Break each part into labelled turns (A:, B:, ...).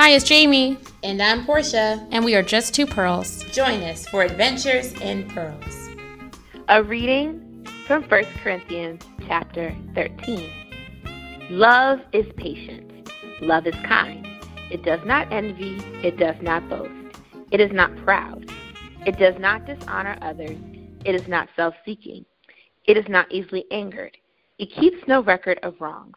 A: Hi, it's Jaimie.
B: And I'm Porsha.
A: And we are just two pearls.
B: Join us for Adventures in Pearls.
C: A reading from 1 Corinthians chapter 13. Love is patient. Love is kind. It does not envy. It does not boast. It is not proud. It does not dishonor others. It is not self seeking. It is not easily angered. It keeps no record of wrongs.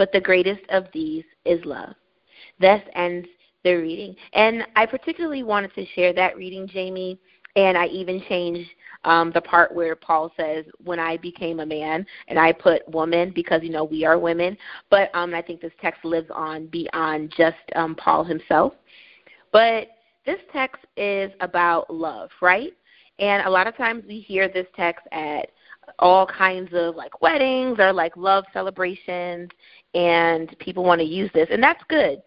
C: but the greatest of these is love. Thus ends the reading. And I particularly wanted to share that reading, Jaimie, and I even changed um, the part where Paul says, "When I became a man," and I put "woman" because you know we are women. But um, I think this text lives on beyond just um, Paul himself. But this text is about love, right? And a lot of times we hear this text at all kinds of like weddings or like love celebrations and people want to use this and that's good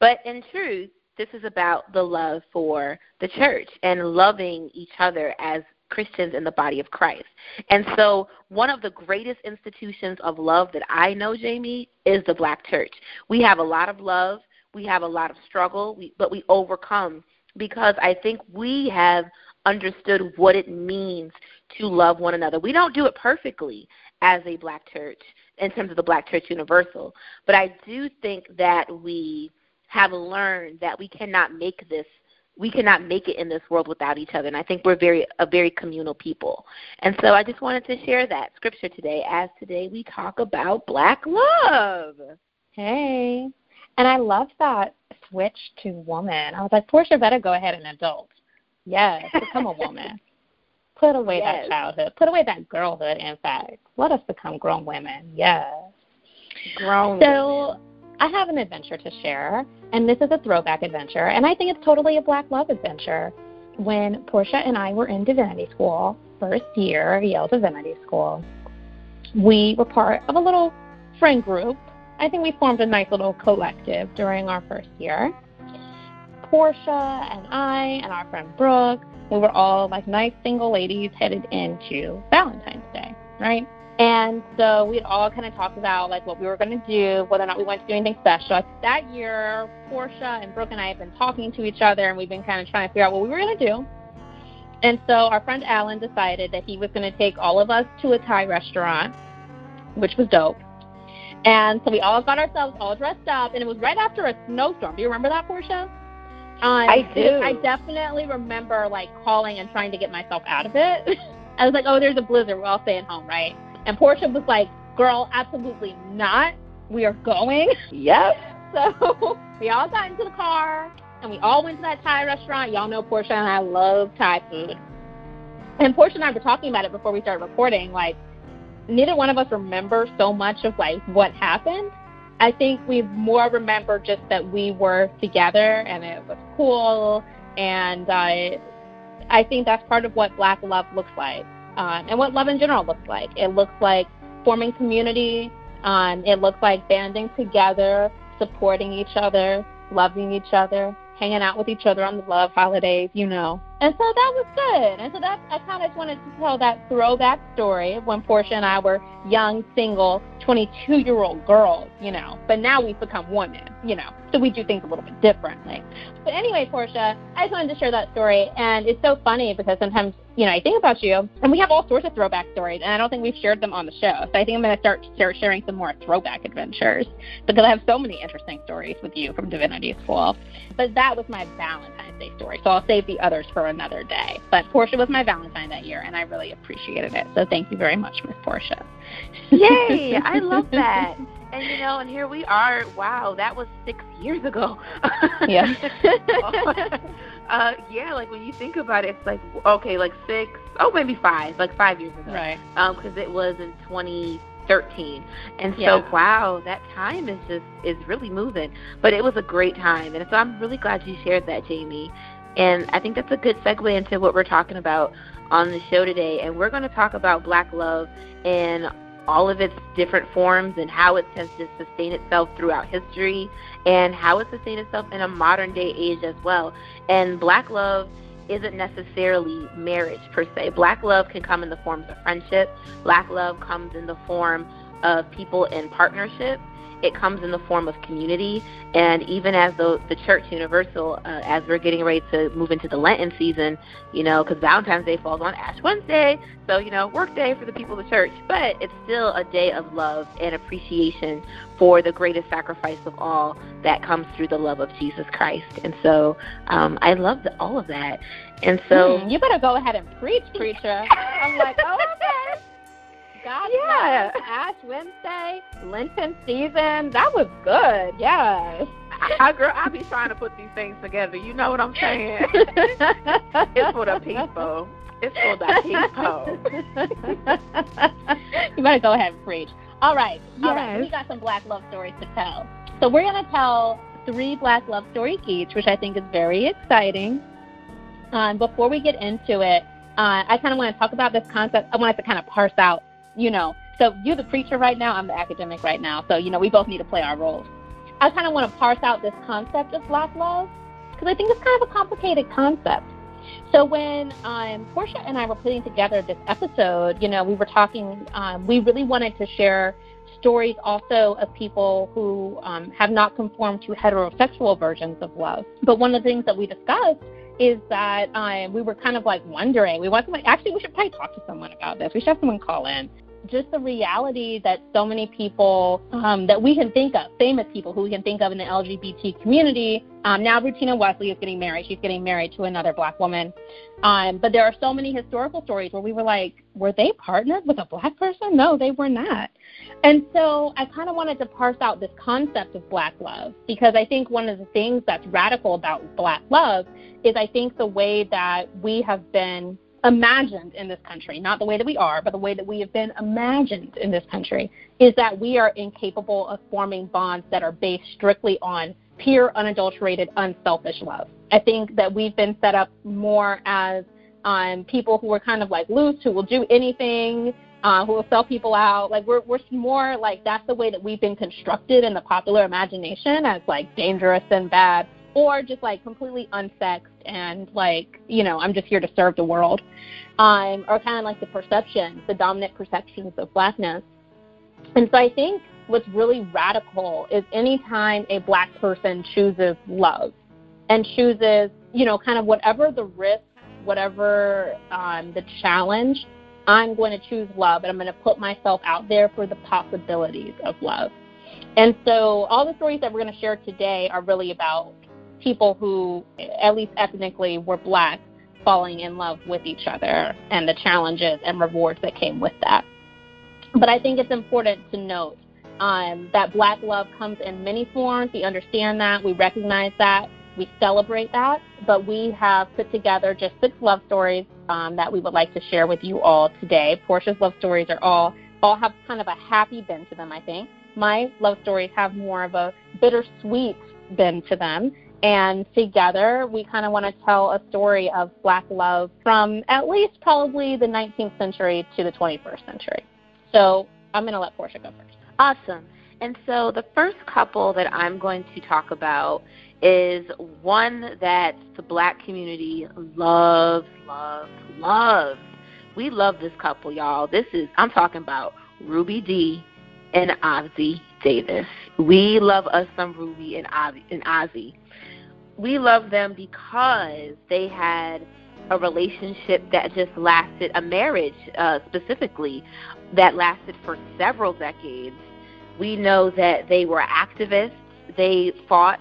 C: but in truth this is about the love for the church and loving each other as Christians in the body of Christ. And so, one of the greatest institutions of love that I know, Jaimie, is the black church. We have a lot of love, we have a lot of struggle, we, but we overcome because I think we have understood what it means to love one another. We don't do it perfectly as a black church in terms of the black church universal, but I do think that we have learned that we cannot make this we cannot make it in this world without each other and i think we're very a very communal people. And so i just wanted to share that scripture today as today we talk about black love.
D: Hey. And i love that switch to woman. I was like porsha better go ahead and adult yes become a woman Put away yes. that childhood. Put away that girlhood, in fact. Let us become grown women. Yes.
C: Grown
D: So women. I have an adventure to share, and this is a throwback adventure, and I think it's totally a black love adventure. When Porsha and I were in divinity school, first year, of Yale Divinity School, we were part of a little friend group. I think we formed a nice little collective during our first year. Porsha and I and our friend Brooke we were all like nice single ladies headed into Valentine's Day, right? And so we'd all kind of talked about like what we were going to do, whether or not we wanted to do anything special. That year, Porsha and Brooke and I have been talking to each other, and we've been kind of trying to figure out what we were going to do. And so our friend Alan decided that he was going to take all of us to a Thai restaurant, which was dope. And so we all got ourselves all dressed up, and it was right after a snowstorm. Do you remember that, Porsha?
C: Um, I do.
D: I definitely remember like calling and trying to get myself out of it. I was like, oh, there's a blizzard. We're all staying home, right? And Porsha was like, girl, absolutely not. We are going.
C: Yep.
D: So we all got into the car and we all went to that Thai restaurant. Y'all know Porsha and I love Thai food. And Porsha and I were talking about it before we started recording. Like, neither one of us remember so much of like what happened. I think we more remember just that we were together and it was cool. And I, I think that's part of what Black love looks like, um, and what love in general looks like. It looks like forming community. Um, it looks like banding together, supporting each other, loving each other, hanging out with each other on the love holidays, you know. And so that was good. And so that I kind of wanted to tell that throwback story when Porsha and I were young, single, 22 year old girls, you know. But now we've become women, you know. So we do things a little bit differently. But anyway, Porsha, I just wanted to share that story. And it's so funny because sometimes, you know, I think about you and we have all sorts of throwback stories. And I don't think we've shared them on the show. So I think I'm going to start, start sharing some more throwback adventures because I have so many interesting stories with you from Divinity School. But that was my Valentine's Valentine's Day story. So I'll save the others for another day. But Porsha was my Valentine that year, and I really appreciated it. So thank you very much, Miss Porsha.
C: Yay! I love that. And you know, and here we are. Wow, that was six years ago.
D: yeah.
C: uh, yeah, like when you think about it, it's like okay, like six, oh maybe five, like five years ago.
D: Right.
C: Um, because it was in 2013, and so
D: Yeah.
C: wow, that time is just is really moving. But it was a great time, and so I'm really glad you shared that, Jaimie. And I think that's a good segue into what we're talking about on the show today. And we're going to talk about Black love and all of its different forms and how it tends to sustain itself throughout history and how it sustains itself in a modern day age as well. And black love isn't necessarily marriage per se. Black love can come in the forms of friendship. Black love comes in the form of people in partnership. It comes in the form of community, and even as the the Church Universal, uh, as we're getting ready to move into the Lenten season, you know, because Valentine's Day falls on Ash Wednesday, so you know, work day for the people of the church, but it's still a day of love and appreciation for the greatest sacrifice of all that comes through the love of Jesus Christ. And so, um, I love all of that. And so,
D: Hmm, you better go ahead and preach, preacher. I'm like, oh, okay. God
C: Yeah.
D: Ash Wednesday, Lenten season. That was good. Yes.
C: I, girl, I be trying to put these things together. You know what I'm saying? it's for the people. It's for the people.
D: you better go ahead and preach. All right. All right.
C: Yes.
D: We got some black love stories to tell. So we're going to tell three black love stories each, which I think is very exciting. Um, before we get into it, uh, I kind of want to talk about this concept. I wanted to kind of parse out, you know, so you're the preacher right now, I'm the academic right now. So, you know, we both need to play our roles. I kind of want to parse out this concept of black love because I think it's kind of a complicated concept. So when um, Porsha and I were putting together this episode, you know, we were talking. Um, we really wanted to share stories also of people who um, have not conformed to heterosexual versions of love. But one of the things that we discussed is that um, we were kind of like wondering. We want somebody. Actually, we should probably talk to someone about this. We should have someone call in. Just the reality that so many people um, that we can think of, famous people who we can think of in the LGBT community. Um, now, Rutina Wesley is getting married. She's getting married to another black woman. Um, but there are so many historical stories where we were like, were they partnered with a black person? No, they were not. And so I kind of wanted to parse out this concept of black love because I think one of the things that's radical about black love is I think the way that we have been imagined in this country, not the way that we are, but the way that we have been imagined in this country, is that we are incapable of forming bonds that are based strictly on pure, unadulterated, unselfish love. I think that we've been set up more as um, people who are kind of like loose, who will do anything, uh, who will sell people out. Like we're we're more like that's the way that we've been constructed in the popular imagination as like dangerous and bad, or just like completely unsexed and like you know I'm just here to serve the world, um, or kind of like the perception, the dominant perceptions of blackness. And so I think what's really radical is anytime a black person chooses love and chooses, you know, kind of whatever the risk, whatever um, the challenge, I'm going to choose love and I'm going to put myself out there for the possibilities of love. And so all the stories that we're going to share today are really about people who, at least ethnically, were black falling in love with each other and the challenges and rewards that came with that. But I think it's important to note um, that black love comes in many forms. We understand that. We recognize that. We celebrate that. But we have put together just six love stories um, that we would like to share with you all today. Porsha's love stories are all all have kind of a happy bend to them, I think. My love stories have more of a bittersweet bend to them. And together, we kind of want to tell a story of black love from at least probably the 19th century to the 21st century. So I'm going to let Porsha go first.
C: Awesome. And so the first couple that I'm going to talk about is one that the black community loves, loves, loves. We love this couple, y'all. This is, I'm talking about Ruby Dee and Ossie Davis. We love us some Ruby and Ossie. And Ossie. We love them because they had a relationship that just lasted, a marriage uh, specifically, that lasted for several decades. We know that they were activists. They fought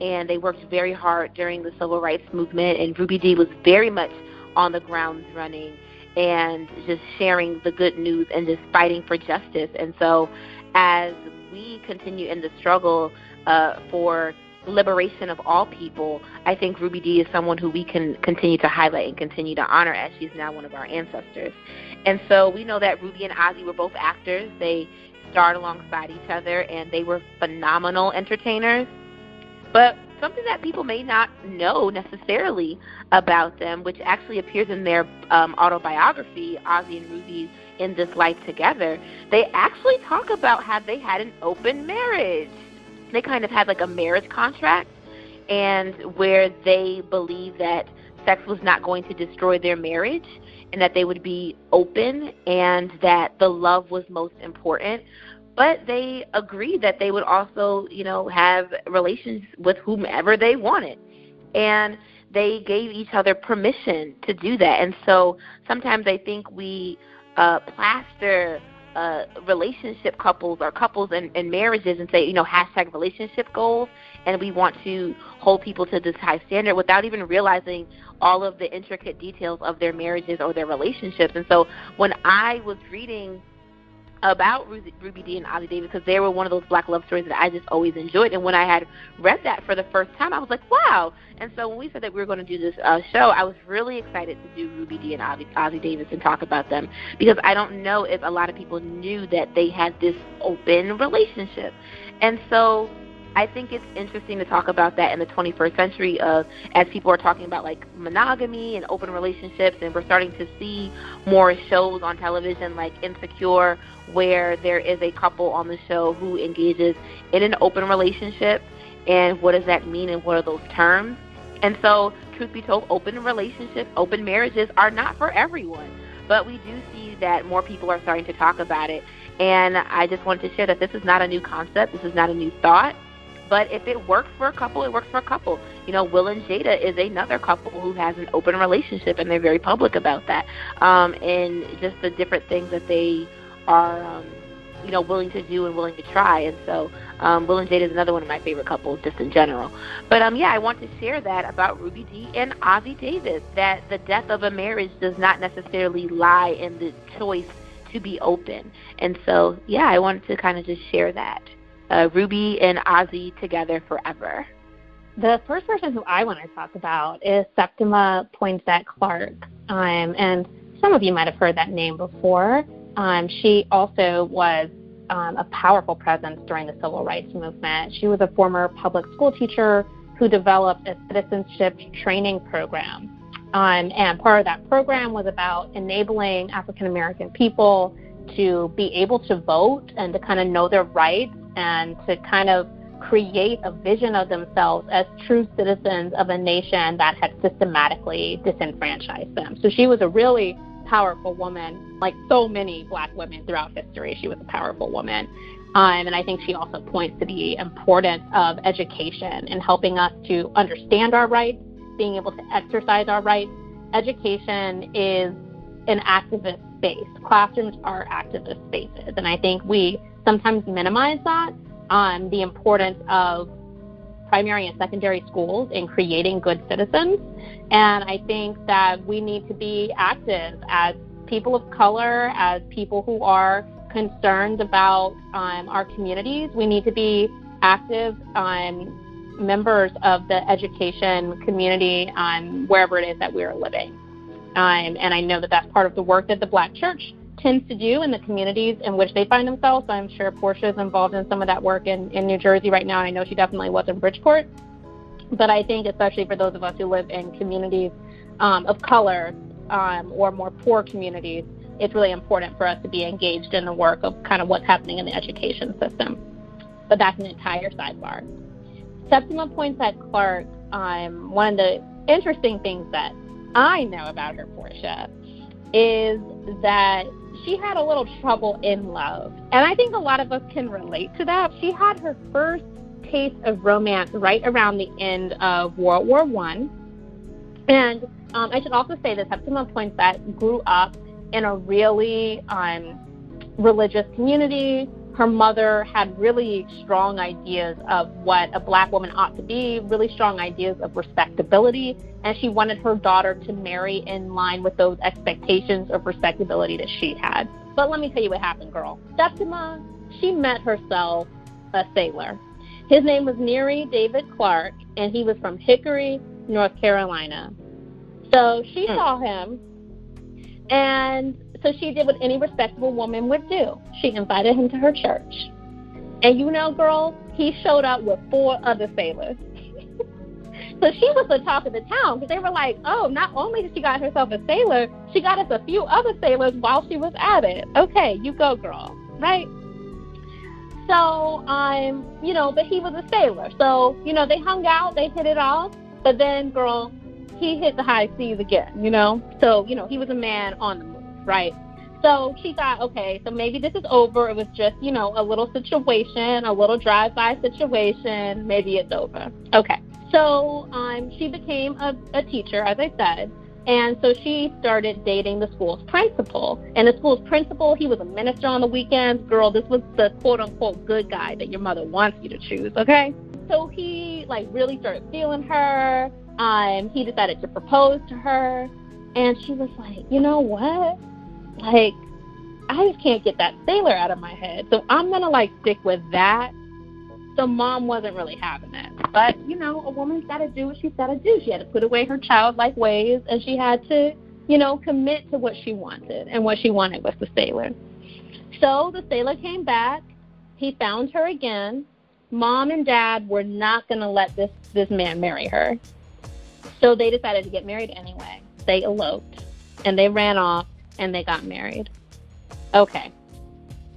C: and they worked very hard during the civil rights movement. And Ruby Dee was very much on the grounds running and just sharing the good news and just fighting for justice. And so, as we continue in the struggle uh, for liberation of all people, I think Ruby Dee is someone who we can continue to highlight and continue to honor as she's now one of our ancestors. And so we know that Ruby and Ossie were both actors. They starred alongside each other and they were phenomenal entertainers. But something that people may not know necessarily about them, which actually appears in their um, autobiography, Ossie and Ruby in This Life Together, they actually talk about how they had an open marriage. They kind of had like a marriage contract, and where they believed that sex was not going to destroy their marriage and that they would be open and that the love was most important but they agreed that they would also, you know, have relations with whomever they wanted. And they gave each other permission to do that. And so sometimes I think we uh, plaster uh, relationship couples or couples and, and marriages and say, you know, hashtag relationship goals, and we want to hold people to this high standard without even realizing all of the intricate details of their marriages or their relationships. And so when I was reading about Ruby, Dee and Ossie Davis because they were one of those black love stories that I just always enjoyed. And when I had read that for the first time, I was like, wow. And so when we said that we were going to do this uh, show, I was really excited to do Ruby Dee and Ossie Davis and talk about them because I don't know if a lot of people knew that they had this open relationship. And so I think it's interesting to talk about that in the 21st century of as people are talking about like monogamy and open relationships and we're starting to see more shows on television like Insecure where there is a couple on the show who engages in an open relationship and what does that mean and what are those terms? And so, truth be told, open relationships, open marriages are not for everyone. But we do see that more people are starting to talk about it. And I just wanted to share that this is not a new concept. This is not a new thought. But if it works for a couple, it works for a couple. You know, Will and Jada is another couple who has an open relationship, and they're very public about that. Um, and just the different things that they are, um, you know, willing to do and willing to try. And so, um, Will and Jada is another one of my favorite couples, just in general. But um, yeah, I want to share that about Ruby Dee and Ossie Davis. That the death of a marriage does not necessarily lie in the choice to be open. And so, yeah, I wanted to kind of just share that uh, Ruby and Ossie together forever.
D: The first person who I want to talk about is Septima Poinsette Clark. Um, and some of you might have heard that name before. Um, she also was um, a powerful presence during the civil rights movement. She was a former public school teacher who developed a citizenship training program. Um, and part of that program was about enabling African American people to be able to vote and to kind of know their rights and to kind of create a vision of themselves as true citizens of a nation that had systematically disenfranchised them. So she was a really powerful woman, like so many black women throughout history. She was a powerful woman. Um, and I think she also points to the importance of education and helping us to understand our rights, being able to exercise our rights. Education is an activist space. Classrooms are activist spaces. And I think we sometimes minimize that, um, the importance of primary and secondary schools in creating good citizens. And I think that we need to be active as people of color, as people who are concerned about um, our communities. We need to be active um, members of the education community um, wherever it is that we are living. Um, and I know that that's part of the work that the Black Church tends to do in the communities in which they find themselves. I'm sure Porsha is involved in some of that work in, in New Jersey right now, I know she definitely was in Bridgeport. But I think, especially for those of us who live in communities um, of color um, or more poor communities, it's really important for us to be engaged in the work of kind of what's happening in the education system. But that's an entire sidebar. Septima Poinsette Clark, um, one of the interesting things that I know about her, Porsha, is that she had a little trouble in love. And I think a lot of us can relate to that. She had her first taste of romance right around the end of World War One. And um, I should also say this: that Septima Poinsette grew up in a really um, religious community. Her mother had really strong ideas of what a black woman ought to be, really strong ideas of respectability, and she wanted her daughter to marry in line with those expectations of respectability that she had. But let me tell you what happened, girl. Septima, she met herself a sailor. His name was Nerie David Clark, and he was from Hickory, North Carolina. So she mm. saw him, and so she did what any respectable woman would do. She invited him to her church. And you know, girl, he showed up with four other sailors. so she was the talk of the town because they were like, oh, not only did she got herself a sailor, she got us a few other sailors while she was at it. Okay, you go, girl. Right? So um, you know, but he was a sailor. So, you know, they hung out, they hit it off. But then, girl, he hit the high seas again, you know? So, you know, he was a man on the move, right? So she thought, okay, so maybe this is over. It was just, you know, a little situation, a little drive-by situation. Maybe it's over. Okay. So um, she became a, a teacher, as I said. And so she started dating the school's principal. And the school's principal, he was a minister on the weekends. Girl, this was the quote unquote good guy that your mother wants you to choose, okay? So he like really started feeling her. Um, he decided to propose to her. And she was like, you know what? Like, I just can't get that sailor out of my head. So I'm gonna like stick with that. So mom wasn't really having it. But, you know, a woman's gotta do what she's gotta do. She had to put away her childlike ways and she had to, you know, commit to what she wanted. And what she wanted was the sailor. So the sailor came back, he found her again. Mom and dad were not gonna let this this man marry her. So they decided to get married anyway. They eloped and they ran off and they got married. Okay.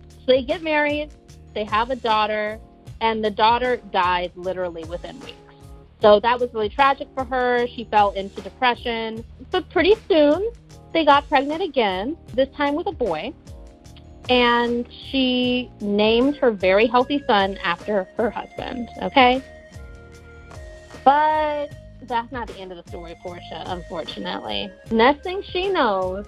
D: So they get married, they have a daughter, and the daughter died literally within weeks. So that was really tragic for her. She fell into depression. But pretty soon, they got pregnant again, this time with a boy. And she named her very healthy son after her husband, okay? But that's not the end of the story, Porsha, unfortunately. Next thing she knows,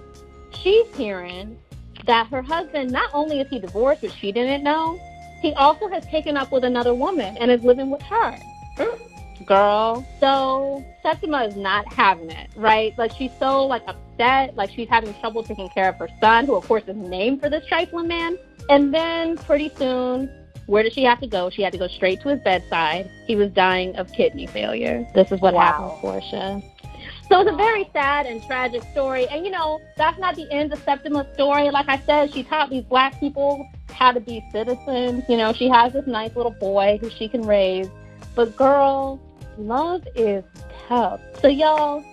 D: she's hearing that her husband, not only is he divorced, which she didn't know, he also has taken up with another woman and is living with her. Girl. So Septima is not having it, right? Like she's so like upset, like she's having trouble taking care of her son, who of course is named for this trifling man. And then pretty soon, where did she have to go? She had to go straight to his bedside. He was dying of kidney failure. This is what wow. happened, Porsha. So it's a very sad and tragic story. And you know, that's not the end of Septima's story. Like I said, she taught these black people how to be citizens. You know, she has this nice little boy who she can raise. But girl, love is tough. So y'all,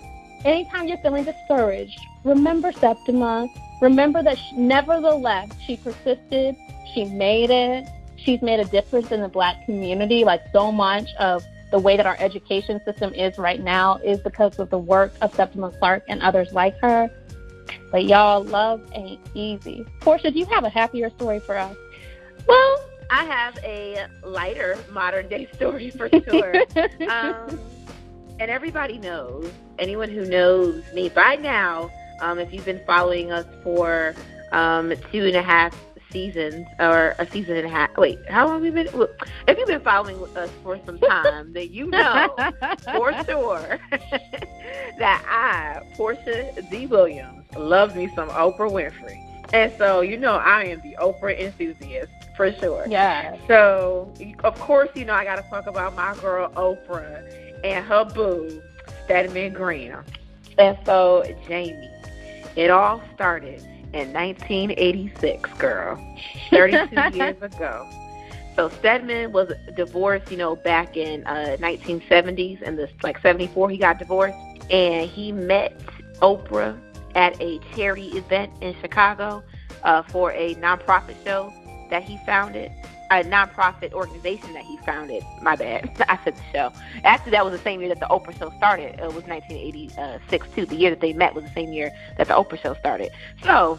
D: anytime you're feeling discouraged, remember Septima. Remember that she, nevertheless, she persisted. She made it. She's made a difference in the black community. Like so much of the way that our education system is right now is because of the work of Septima Clark and others like her. But y'all, love ain't easy. Porsha, do you have a happier story for us?
C: Well, I have a lighter modern day story for sure. um, and everybody knows, anyone who knows me by now, um, if you've been following us for um, two and a half seasons or a season and a half. Wait, how long have we been? If you've been following us for some time, then you know for sure that I, Porsha D. Williams, love me some Oprah Winfrey. And so, you know, I am the Oprah enthusiast for sure.
D: Yeah.
C: So, of course, you know, I got to talk about my girl Oprah and her boo, Stedman Graham. And so, Jaimie, it all started in 1986, girl, 32 years ago. So Stedman was divorced, you know, back in uh, 1970s, and this like 74 he got divorced, and he met Oprah at a charity event in Chicago uh, for a nonprofit show that he founded a nonprofit organization that he founded. My bad. I said the show. Actually, that was the same year that the Oprah Show started. It was 1986 too. The year that they met was the same year that the Oprah Show started. So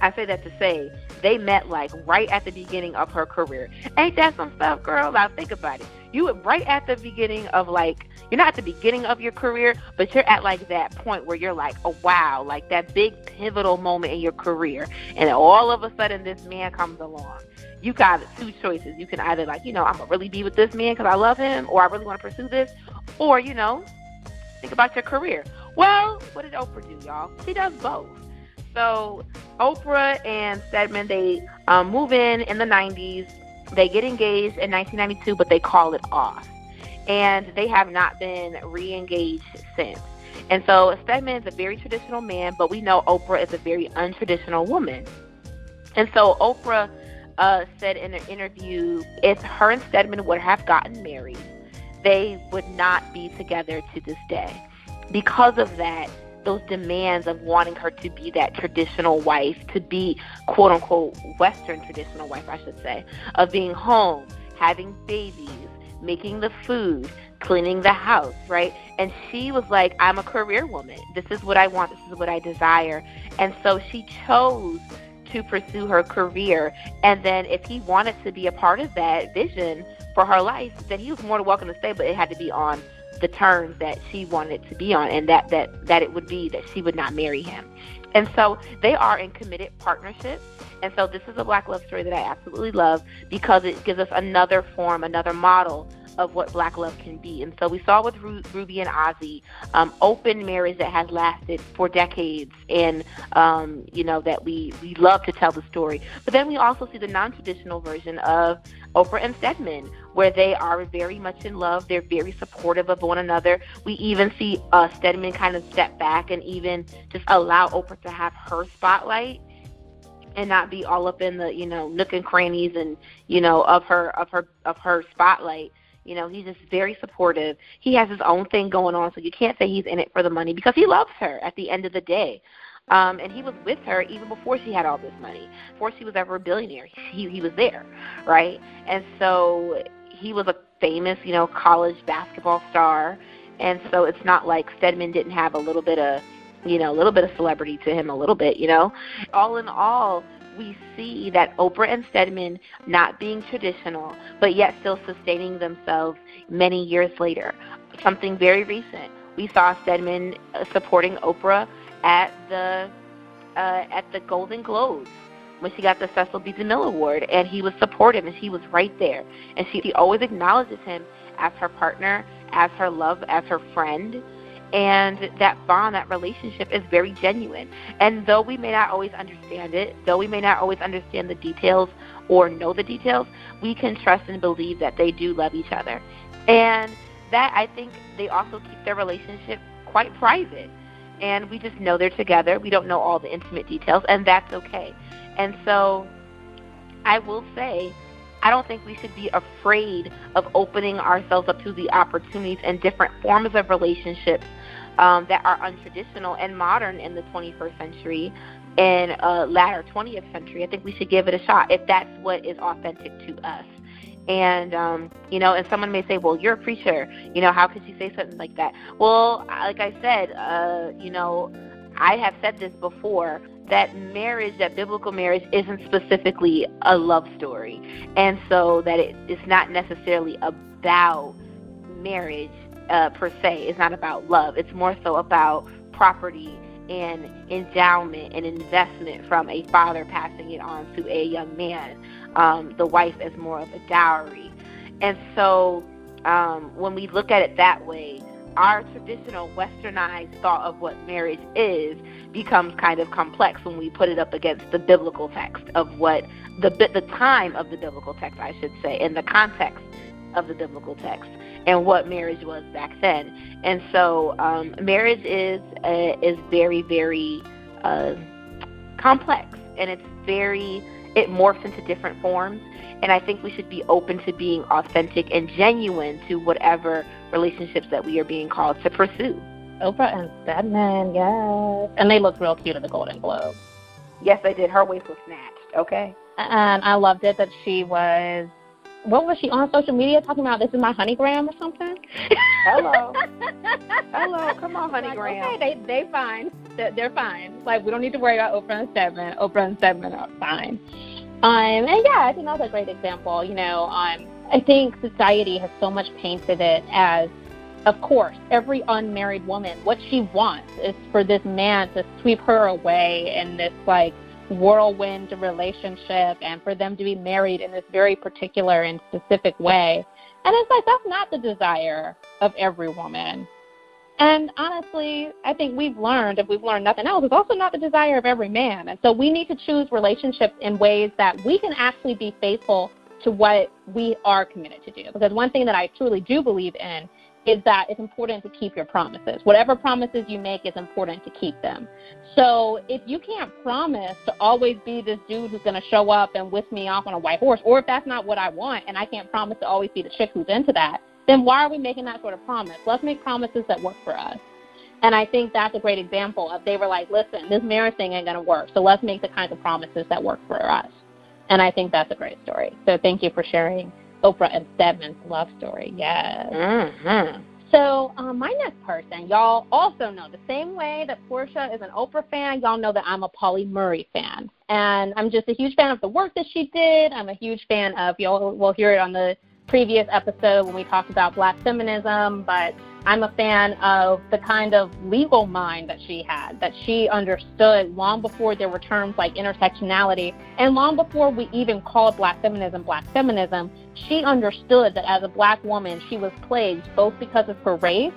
C: I say that to say they met like right at the beginning of her career. Ain't that some stuff, girl? Now think about it. You right at the beginning of like you're not at the beginning of your career, but you're at like that point where you're like, oh wow, like that big pivotal moment in your career, and all of a sudden this man comes along. You got two choices. You can either like, you know, I'm gonna really be with this man because I love him, or I really want to pursue this, or you know, think about your career. Well, what did Oprah do, y'all? She does both. So Oprah and Stedman they um, move in in the 90s. They get engaged in 1992, but they call it off, and they have not been re-engaged since. And so Stedman is a very traditional man, but we know Oprah is a very untraditional woman. And so Oprah uh, said in an interview, if her and Stedman would have gotten married, they would not be together to this day. Because of that, those demands of wanting her to be that traditional wife, to be quote unquote Western traditional wife, I should say, of being home, having babies, making the food, cleaning the house, right? And she was like, I'm a career woman. This is what I want. This is what I desire. And so she chose to pursue her career. And then if he wanted to be a part of that vision for her life, then he was more than welcome to stay, but it had to be on the terms that she wanted to be on and that that that it would be that she would not marry him. And so they are in committed partnership. And so this is a black love story that I absolutely love because it gives us another form, another model of what black love can be. And so we saw with Ru- Ruby and Ossie, um, open marriage that has lasted for decades, and um, you know that we we love to tell the story. But then we also see the non-traditional version of Oprah and Stedman, where they are very much in love. They're very supportive of one another. We even see uh, Stedman kind of step back and even just allow Oprah to have her spotlight and not be all up in the you know nook and crannies and you know of her of her of her spotlight you know, he's just very supportive. He has his own thing going on, so you can't say he's in it for the money because he loves her at the end of the day. Um, and he was with her even before she had all this money, before she was ever a billionaire. He he was there, right? And so he was a famous, you know, college basketball star. And so it's not like Stedman didn't have a little bit of, you know, a little bit of celebrity to him, a little bit, you know. All in all, we see that Oprah and Stedman not being traditional, but yet still sustaining themselves many years later. Something very recent. We saw Stedman uh, supporting Oprah at the uh, at the Golden Globes when she got the Cecil B. DeMille Award, and he was supportive, and she was right there, and she, she always acknowledges him as her partner, as her love, as her friend, and that bond, that relationship is very genuine. And though we may not always understand it, though we may not always understand the details or know the details, we can trust and believe that they do love each other. And that I think they also keep their relationship quite private. And we just know they're together. We don't know all the intimate details, and that's okay. And so I will say, I don't think we should be afraid of opening ourselves up to the opportunities and different forms of relationships um, that are untraditional and modern in the 21st century and uh, latter 20th century. I think we should give it a shot if that's what is authentic to us. And um, you know, and someone may say, "Well, you're a preacher. You know, how could you say something like that?" Well, like I said, uh, you know, I have said this before that marriage, that biblical marriage, isn't specifically a love story, and so that it is not necessarily about marriage uh, per se. It's not about love. It's more so about property and endowment and investment from a father passing it on to a young man. Um, the wife is more of a dowry. And so um, when we look at it that way, our traditional westernized thought of what marriage is becomes kind of complex when we put it up against the biblical text of what the the time of the biblical text I should say in the context of the biblical text and what marriage was back then. And so um, marriage is uh, is very very uh, complex, and it's very it morphs into different forms. And I think we should be open to being authentic and genuine to whatever relationships that we are being called to pursue.
D: Oprah and Stedman, yes, and they looked real cute at the Golden Globe.
C: Yes, they did. Her waist was snatched. Okay.
D: And I loved it that she was what was she on social media talking about? This is my honeygram or something?
C: Hello. Hello. Come on, honeygram.
D: Like, okay, they they fine. They're, they're fine. Like we don't need to worry about Oprah and Stedman. Oprah and Stedman are fine. Um, and yeah, I think that's a great example. You know, um, I think society has so much painted it as, of course, every unmarried woman, what she wants is for this man to sweep her away in this like whirlwind relationship and for them to be married in this very particular and specific way. And it's like, that's not the desire of every woman. And honestly, I think we've learned, if we've learned nothing else, it's also not the desire of every man. And so we need to choose relationships in ways that we can actually be faithful to what we are committed to do. Because one thing that I truly do believe in is that it's important to keep your promises. Whatever promises you make, it's important to keep them. So if you can't promise to always be this dude who's going to show up and whisk me off on a white horse, or if that's not what I want and I can't promise to always be the chick who's into that, then why are we making that sort of promise? Let's make promises that work for us. And I think that's a great example of they were like, listen, this marriage thing ain't going to work. So let's make the kinds of promises that work for us. And I think that's a great story. So thank you for sharing Oprah and Stedman's love story. Yes.
C: Mm-hmm.
D: So um, my next person, y'all also know the same way that Porsha is an Oprah fan, y'all know that I'm a Pauli Murray fan. And I'm just a huge fan of the work that she did. I'm a huge fan of, y'all will hear it on the previous episode when we talked about black feminism, but I'm a fan of the kind of legal mind that she had, that she understood long before there were terms like intersectionality, and long before we even called black feminism black feminism, she understood that as a black woman, she was plagued both because of her race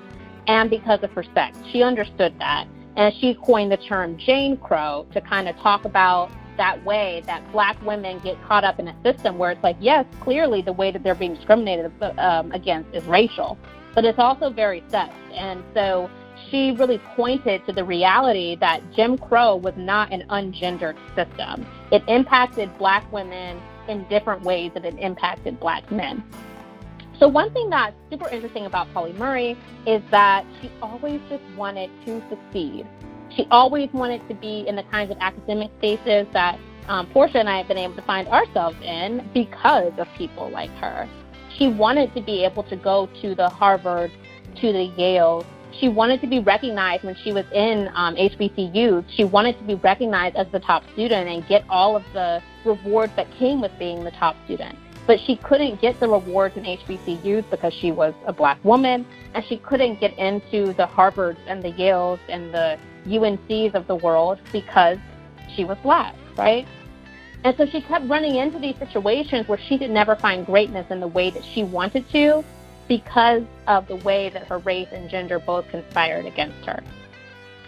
D: and because of her sex. She understood that. And she coined the term Jane Crow to kind of talk about that way that black women get caught up in a system where it's like, yes, clearly the way that they're being discriminated um, against is racial, but it's also very sex. And so she really pointed to the reality that Jim Crow was not an ungendered system. It impacted black women in different ways than it impacted black men. So one thing that's super interesting about Pauli Murray is that she always just wanted to succeed she always wanted to be in the kinds of academic spaces that um, Porsha and I have been able to find ourselves in because of people like her. She wanted to be able to go to the Harvard, to the Yale. She wanted to be recognized when she was in um, HBCUs. She wanted to be recognized as the top student and get all of the rewards that came with being the top student. But she couldn't get the rewards in HBCUs because she was a black woman, and she couldn't get into the Harvards and the Yales and the UNCs of the world because she was black, right? And so she kept running into these situations where she could never find greatness in the way that she wanted to because of the way that her race and gender both conspired against her.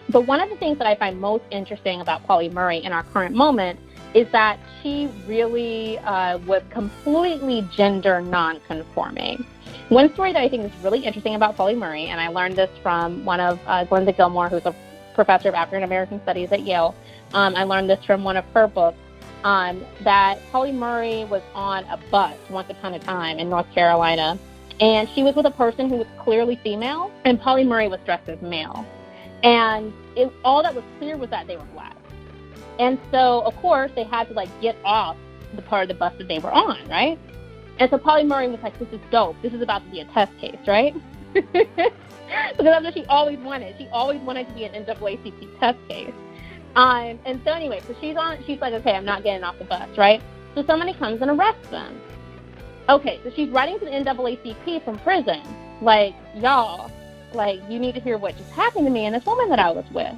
D: But one of the things that I find most interesting about Pauli Murray in our current moment is that she really uh, was completely gender non-conforming. One story that I think is really interesting about Pauli Murray, and I learned this from one of uh, Glenda Gilmore, who's a professor of African American Studies at Yale. Um, I learned this from one of her books. Um, that Pauli Murray was on a bus once upon a time in North Carolina, and she was with a person who was clearly female, and Pauli Murray was dressed as male. And it, all that was clear was that they were black. And so, of course, they had to like get off the part of the bus that they were on, right? And so Pauli Murray was like, "This is dope. This is about to be a test case, right?" because that's what she always wanted. She always wanted to be an NAACP test case. Um, and so anyway, so she's on. She's like, okay, I'm not getting off the bus, right? So somebody comes and arrests them. Okay, so she's writing to the NAACP from prison, like, y'all, like, you need to hear what just happened to me and this woman that I was with.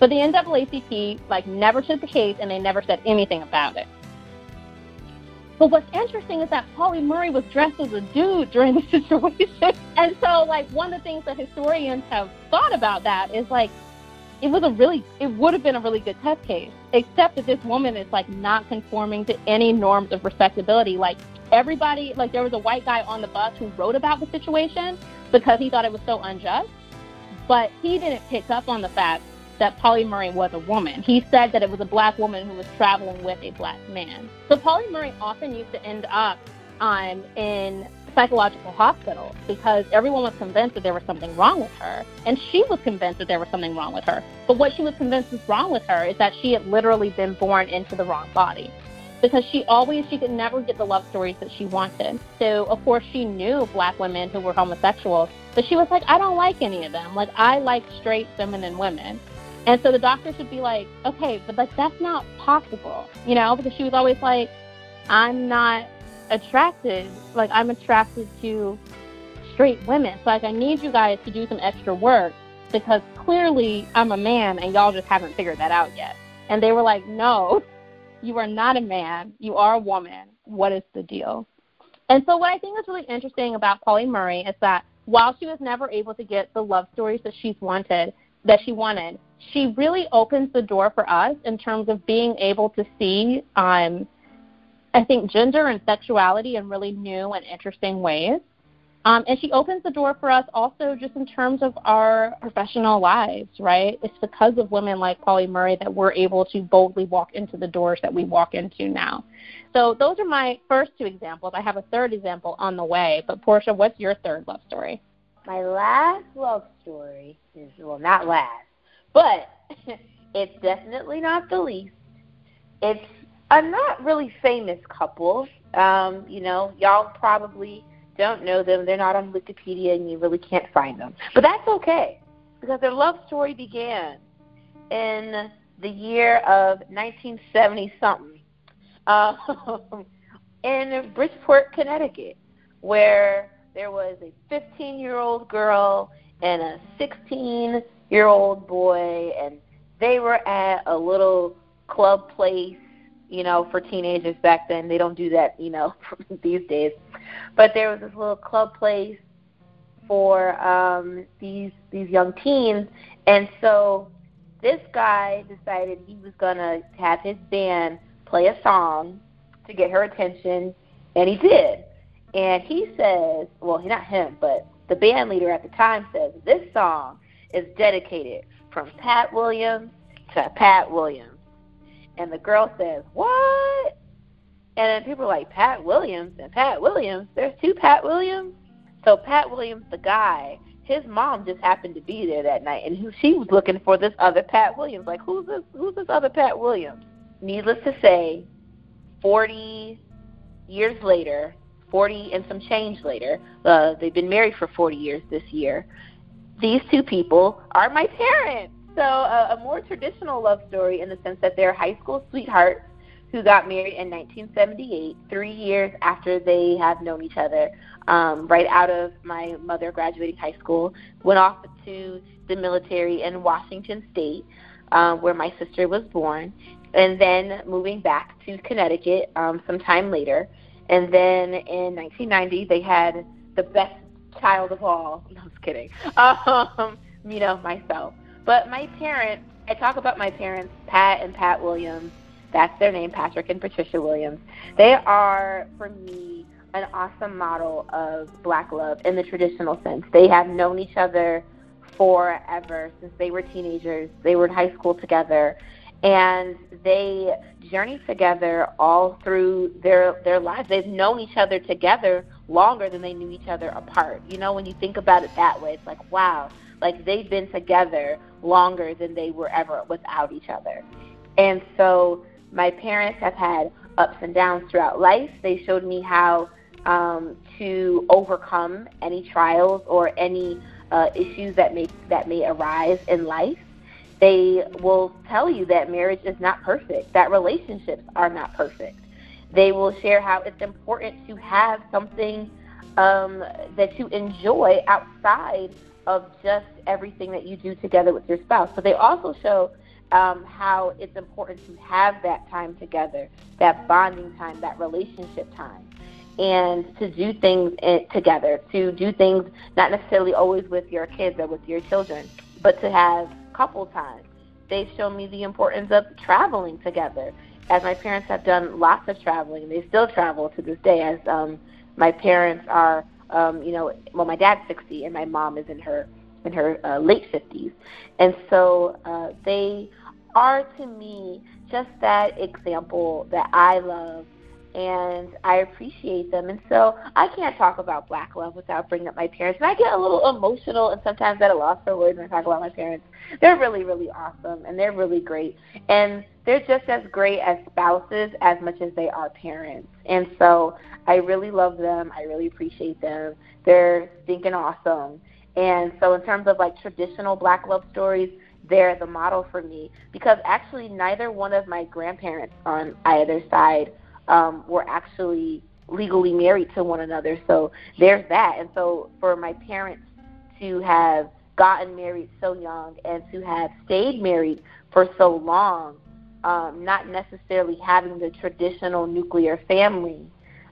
D: But the NAACP, like, never took the case and they never said anything about it. But what's interesting is that Pauli Murray was dressed as a dude during the situation. And so, like, one of the things that historians have thought about that is, like, it was a really, it would have been a really good test case, except that this woman is, like, not conforming to any norms of respectability. Like, everybody, like, there was a white guy on the bus who wrote about the situation because he thought it was so unjust, but he didn't pick up on the fact that Pauli Murray was a woman. He said that it was a black woman who was traveling with a black man. So Pauli Murray often used to end up um, in psychological hospital because everyone was convinced that there was something wrong with her. And she was convinced that there was something wrong with her. But what she was convinced was wrong with her is that she had literally been born into the wrong body. Because she always, she could never get the love stories that she wanted. So, of course, she knew black women who were homosexual, but she was like, I don't like any of them. Like, I like straight feminine women. And so the doctors would be like, okay, but like that's not possible, you know, because she was always like, I'm not attracted, like I'm attracted to straight women. So like I need you guys to do some extra work because clearly I'm a man and y'all just haven't figured that out yet. And they were like, no, you are not a man. You are a woman. What is the deal? And so what I think is really interesting about Pauli Murray is that while she was never able to get the love stories that she's wanted, that she wanted, she really opens the door for us in terms of being able to see, um, I think, gender and sexuality in really new and interesting ways. Um, and she opens the door for us also just in terms of our professional lives, right? It's because of women like Pauli Murray that we're able to boldly walk into the doors that we walk into now. So those are my first two examples. I have a third example on the way. But Porsha, what's your third love story?
C: My last love story is, well, not last, but it's definitely not the least. It's a not really famous couple. Um, you know, y'all probably don't know them. They're not on Wikipedia, and you really can't find them. But that's okay because their love story began in the year of 1970 something um, in Bridgeport, Connecticut, where there was a 15 year old girl and a 16 year old boy, and they were at a little club place you know, for teenagers back then. They don't do that, you know, these days. But there was this little club place for um these these young teens and so this guy decided he was gonna have his band play a song to get her attention and he did. And he says well he not him, but the band leader at the time says this song is dedicated from Pat Williams to Pat Williams. And the girl says, What? And then people are like, Pat Williams and Pat Williams. There's two Pat Williams. So Pat Williams, the guy, his mom just happened to be there that night, and she was looking for this other Pat Williams. Like, who's this? Who's this other Pat Williams? Needless to say, 40 years later, 40 and some change later, uh, they've been married for 40 years this year. These two people are my parents. So uh, a more traditional love story in the sense that they're high school sweethearts who got married in 1978, three years after they have known each other. Um, right out of my mother graduating high school, went off to the military in Washington State, um, where my sister was born, and then moving back to Connecticut um, some time later. And then in 1990, they had the best child of all. No, I'm just kidding. Um, you know, myself. But my parents, I talk about my parents, Pat and Pat Williams. That's their name, Patrick and Patricia Williams. They are, for me, an awesome model of black love in the traditional sense. They have known each other forever since they were teenagers. They were in high school together and they journeyed together all through their their lives. They've known each other together longer than they knew each other apart. You know, when you think about it that way, it's like, wow, like they've been together longer than they were ever without each other. And so my parents have had ups and downs throughout life. They showed me how um, to overcome any trials or any uh, issues that may that may arise in life. They will tell you that marriage is not perfect, that relationships are not perfect. They will share how it's important to have something um, that you enjoy outside of just everything that you do together with your spouse. But they also show um, how it's important to have that time together, that bonding time, that relationship time, and to do things in, together, to do things not necessarily always with your kids or with your children, but to have couple time. They've shown me the importance of traveling together, as my parents have done lots of traveling. And they still travel to this day, as um, my parents are um, you know, well, my dad's 60 and my mom is in her in her uh, late 50s, and so uh, they are to me just that example that I love and I appreciate them. And so I can't talk about black love without bringing up my parents. And I get a little emotional and sometimes at a loss for words when I talk about my parents. They're really, really awesome and they're really great. And they're just as great as spouses as much as they are parents. And so I really love them. I really appreciate them. They're stinking awesome. And so in terms of like traditional black love stories, they're the model for me because actually neither one of my grandparents on either side um, were actually legally married to one another. So there's that. And so for my parents to have gotten married so young and to have stayed married for so long, um, not necessarily having the traditional nuclear family.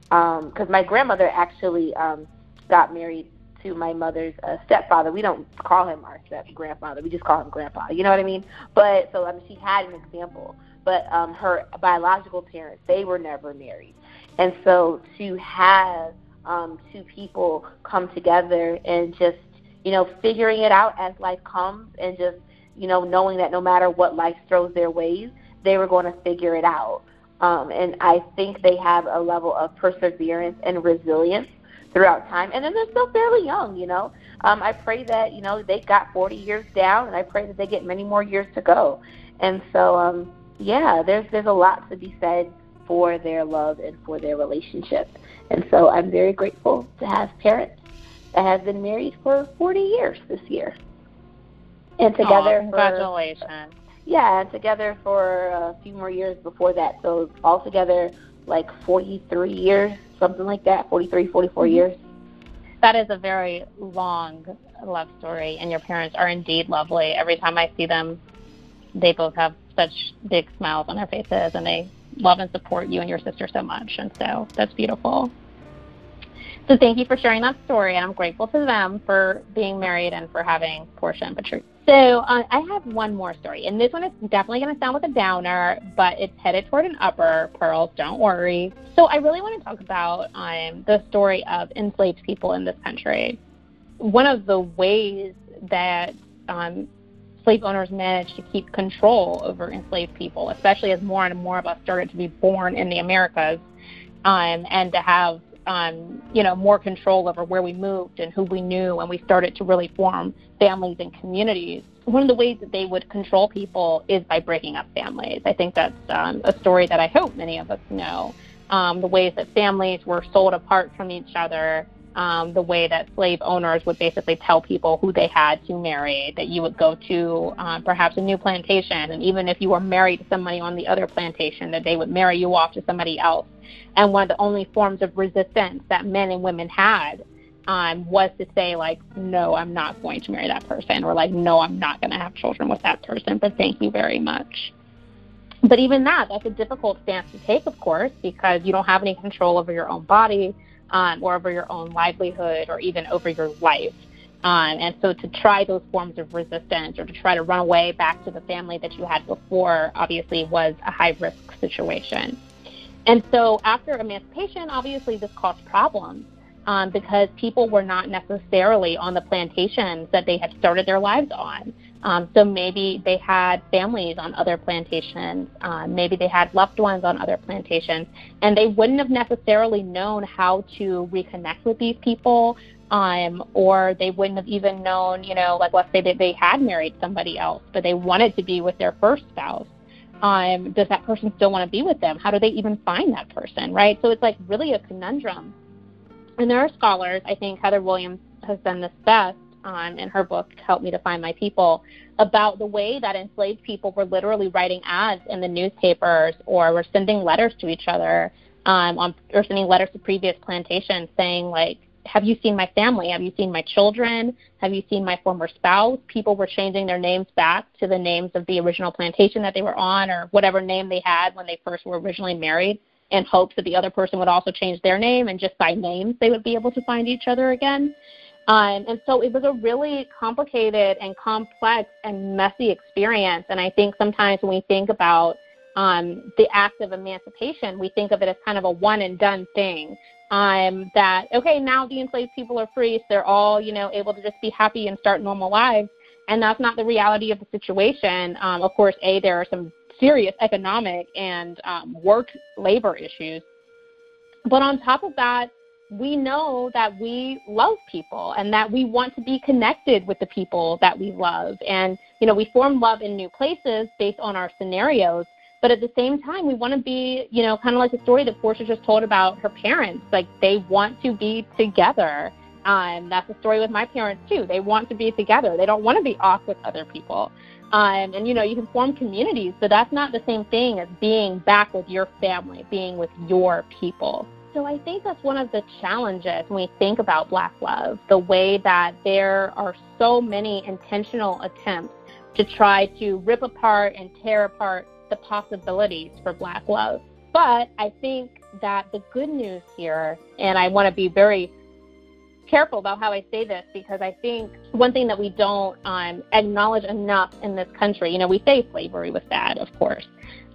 C: Because um, my grandmother actually um, got married to my mother's uh, stepfather. We don't call him our step grandfather. We just call him grandpa. You know what I mean? But so I mean, she had an example. But um, her biological parents, they were never married, and so to have um, two people come together and just you know figuring it out as life comes, and just you know knowing that no matter what life throws their ways, they were going to figure it out. Um, and I think they have a level of perseverance and resilience throughout time. And then they're still fairly young, you know. Um, I pray that, you know, they got 40 years down, and I pray that they get many more years to go. And so, um, yeah, there's there's a lot to be said for their love and for their relationship. And so I'm very grateful to have parents that have been married for 40 years this year. And together
D: congratulations. For,
C: yeah, and together for a few more years before that. So altogether like 43 years something like that, 43, 44 mm-hmm. years.
D: That is a very long love story, and your parents are indeed lovely. Every time I see them, they both have such big smiles on their faces, and they love and support you and your sister so much. And so that's beautiful. So thank you for sharing that story, and I'm grateful to them for being married and for having Porsha and Patrice. So uh, I have one more story, and this one is definitely going to sound like a downer, but it's headed toward an upper. Pearls, don't worry. So I really want to talk about um, the story of enslaved people in this country. One of the ways that um, slave owners managed to keep control over enslaved people, especially as more and more of us started to be born in the Americas, um, and to have um, you know, more control over where we moved and who we knew, and we started to really form families and communities. One of the ways that they would control people is by breaking up families. I think that's um, a story that I hope many of us know. Um, the ways that families were sold apart from each other, um, the way that slave owners would basically tell people who they had to marry, that you would go to uh, perhaps a new plantation, and even if you were married to somebody on the other plantation, that they would marry you off to somebody else. And one of the only forms of resistance that men and women had um, was to say, like, no, I'm not going to marry that person, or like, no, I'm not going to have children with that person, but thank you very much. But even that, that's a difficult stance to take, of course, because you don't have any control over your own body um, or over your own livelihood or even over your life. Um, and so to try those forms of resistance or to try to run away back to the family that you had before obviously was a high risk situation. And so after emancipation, obviously this caused problems um, because people were not necessarily on the plantations that they had started their lives on. Um, so maybe they had families on other plantations, um, maybe they had loved ones on other plantations, and they wouldn't have necessarily known how to reconnect with these people, um, or they wouldn't have even known, you know, like let's say that they had married somebody else, but they wanted to be with their first spouse. Um, does that person still want to be with them? How do they even find that person, right? So it's like really a conundrum. And there are scholars, I think Heather Williams has done this best, on in her book help me to find my people about the way that enslaved people were literally writing ads in the newspapers or were sending letters to each other um, on, or sending letters to previous plantations saying like have you seen my family? Have you seen my children? Have you seen my former spouse? People were changing their names back to the names of the original plantation that they were on or whatever name they had when they first were originally married in hopes that the other person would also change their name and just by names they would be able to find each other again. Um, and so it was a really complicated and complex and messy experience. And I think sometimes when we think about um, the act of emancipation, we think of it as kind of a one and done thing. Um, that okay, now the enslaved people are free, so they're all you know able to just be happy and start normal lives. And that's not the reality of the situation. Um, of course, a there are some serious economic and um, work labor issues, but on top of that, we know that we love people and that we want to be connected with the people that we love. And, you know, we form love in new places based on our scenarios. But at the same time, we want to be, you know, kind of like the story that Porsha just told about her parents. Like they want to be together. Um, that's the story with my parents too. They want to be together. They don't want to be off with other people. Um, and you know, you can form communities, but that's not the same thing as being back with your family, being with your people. So I think that's one of the challenges when we think about Black love, the way that there are so many intentional attempts to try to rip apart and tear apart the possibilities for Black love. But I think that the good news here, and I want to be very careful about how I say this because I think one thing that we don't um, acknowledge enough in this country, you know, we say slavery was bad, of course,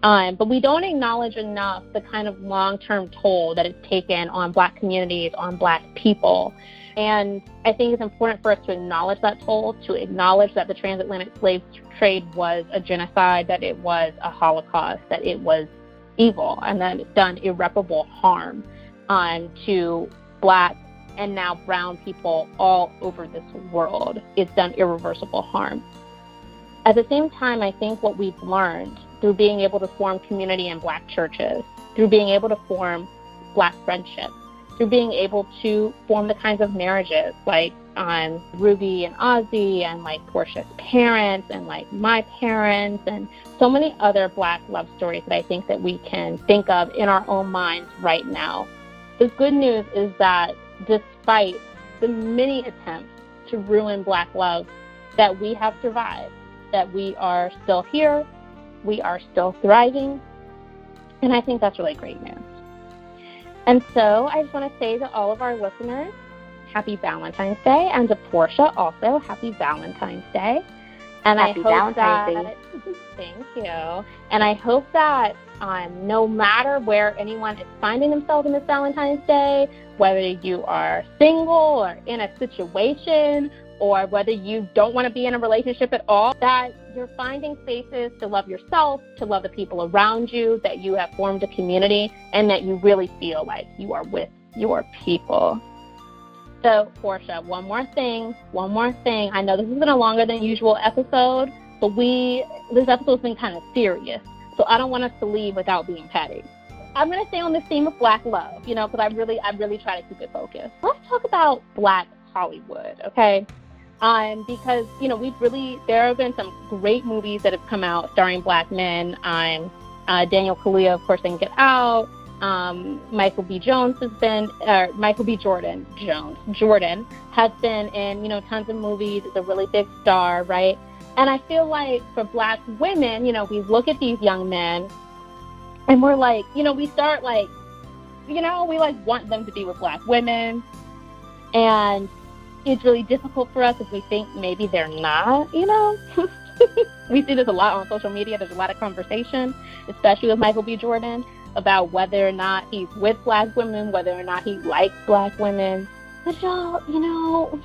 D: um, but we don't acknowledge enough the kind of long term toll that it's taken on black communities, on black people. And I think it's important for us to acknowledge that toll, to acknowledge that the transatlantic slave trade was a genocide, that it was a Holocaust, that it was evil, and that it's done irreparable harm um, to black and now brown people all over this world. It's done irreversible harm. At the same time, I think what we've learned through being able to form community in black churches, through being able to form black friendships, through being able to form the kinds of marriages like um, Ruby and Ossie and like Porsha's parents and like my parents and so many other black love stories that I think that we can think of in our own minds right now. The good news is that despite the many attempts to ruin black love, that we have survived, that we are still here, we are still thriving. And I think that's really great news. And so I just want to say to all of our listeners, happy Valentine's Day, and to Porsha also, happy Valentine's Day. And
C: happy
D: I hope
C: Valentine's
D: that, thank you. And I hope that um, no matter where anyone is finding themselves in this Valentine's Day, whether you are single or in a situation or whether you don't want to be in a relationship at all, that you're finding spaces to love yourself, to love the people around you, that you have formed a community, and that you really feel like you are with your people. So, Porsha, one more thing, one more thing. I know this has been a longer than usual episode, but we this episode's been kind of serious, so I don't want us to leave without being petty. I'm gonna stay on this theme of black love, you know, because I really, I really try to keep it focused. Let's talk about black Hollywood, okay? Um, because you know we've really there have been some great movies that have come out starring black men. Um, uh, Daniel Kaluuya, of course, in Get Out. Um, Michael B. Jones has been, uh, Michael B. Jordan Jones Jordan has been in you know tons of movies. Is a really big star, right? And I feel like for black women, you know, we look at these young men, and we're like, you know, we start like, you know, we like want them to be with black women, and it's really difficult for us if we think maybe they're not, you know. we see this a lot on social media. There's a lot of conversation, especially with Michael B. Jordan, about whether or not he's with black women, whether or not he likes black women. But y'all, you know,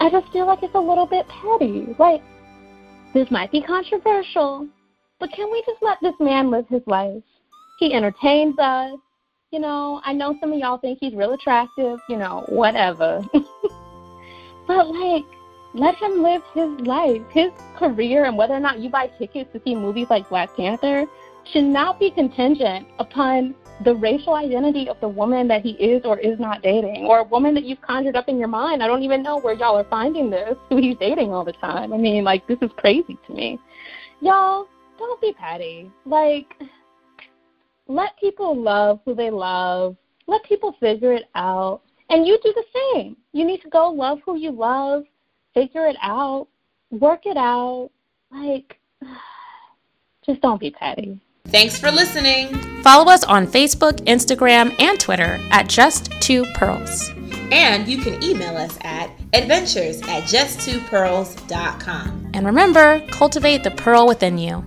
D: I just feel like it's a little bit petty. Like, this might be controversial, but can we just let this man live his life? He entertains us. You know, I know some of y'all think he's real attractive, you know, whatever. but like, let him live his life. His career and whether or not you buy tickets to see movies like Black Panther should not be contingent upon the racial identity of the woman that he is or is not dating, or a woman that you've conjured up in your mind. I don't even know where y'all are finding this, who he's dating all the time. I mean, like, this is crazy to me. Y'all, don't be petty. Like, let people love who they love. Let people figure it out. And you do the same. You need to go love who you love, figure it out, work it out. Like, just don't be petty.
B: Thanks for listening.
A: Follow us on Facebook, Instagram, and Twitter at Just Two Pearls.
B: And you can email us at adventures at just2pearls.com.
A: And remember, cultivate the pearl within you.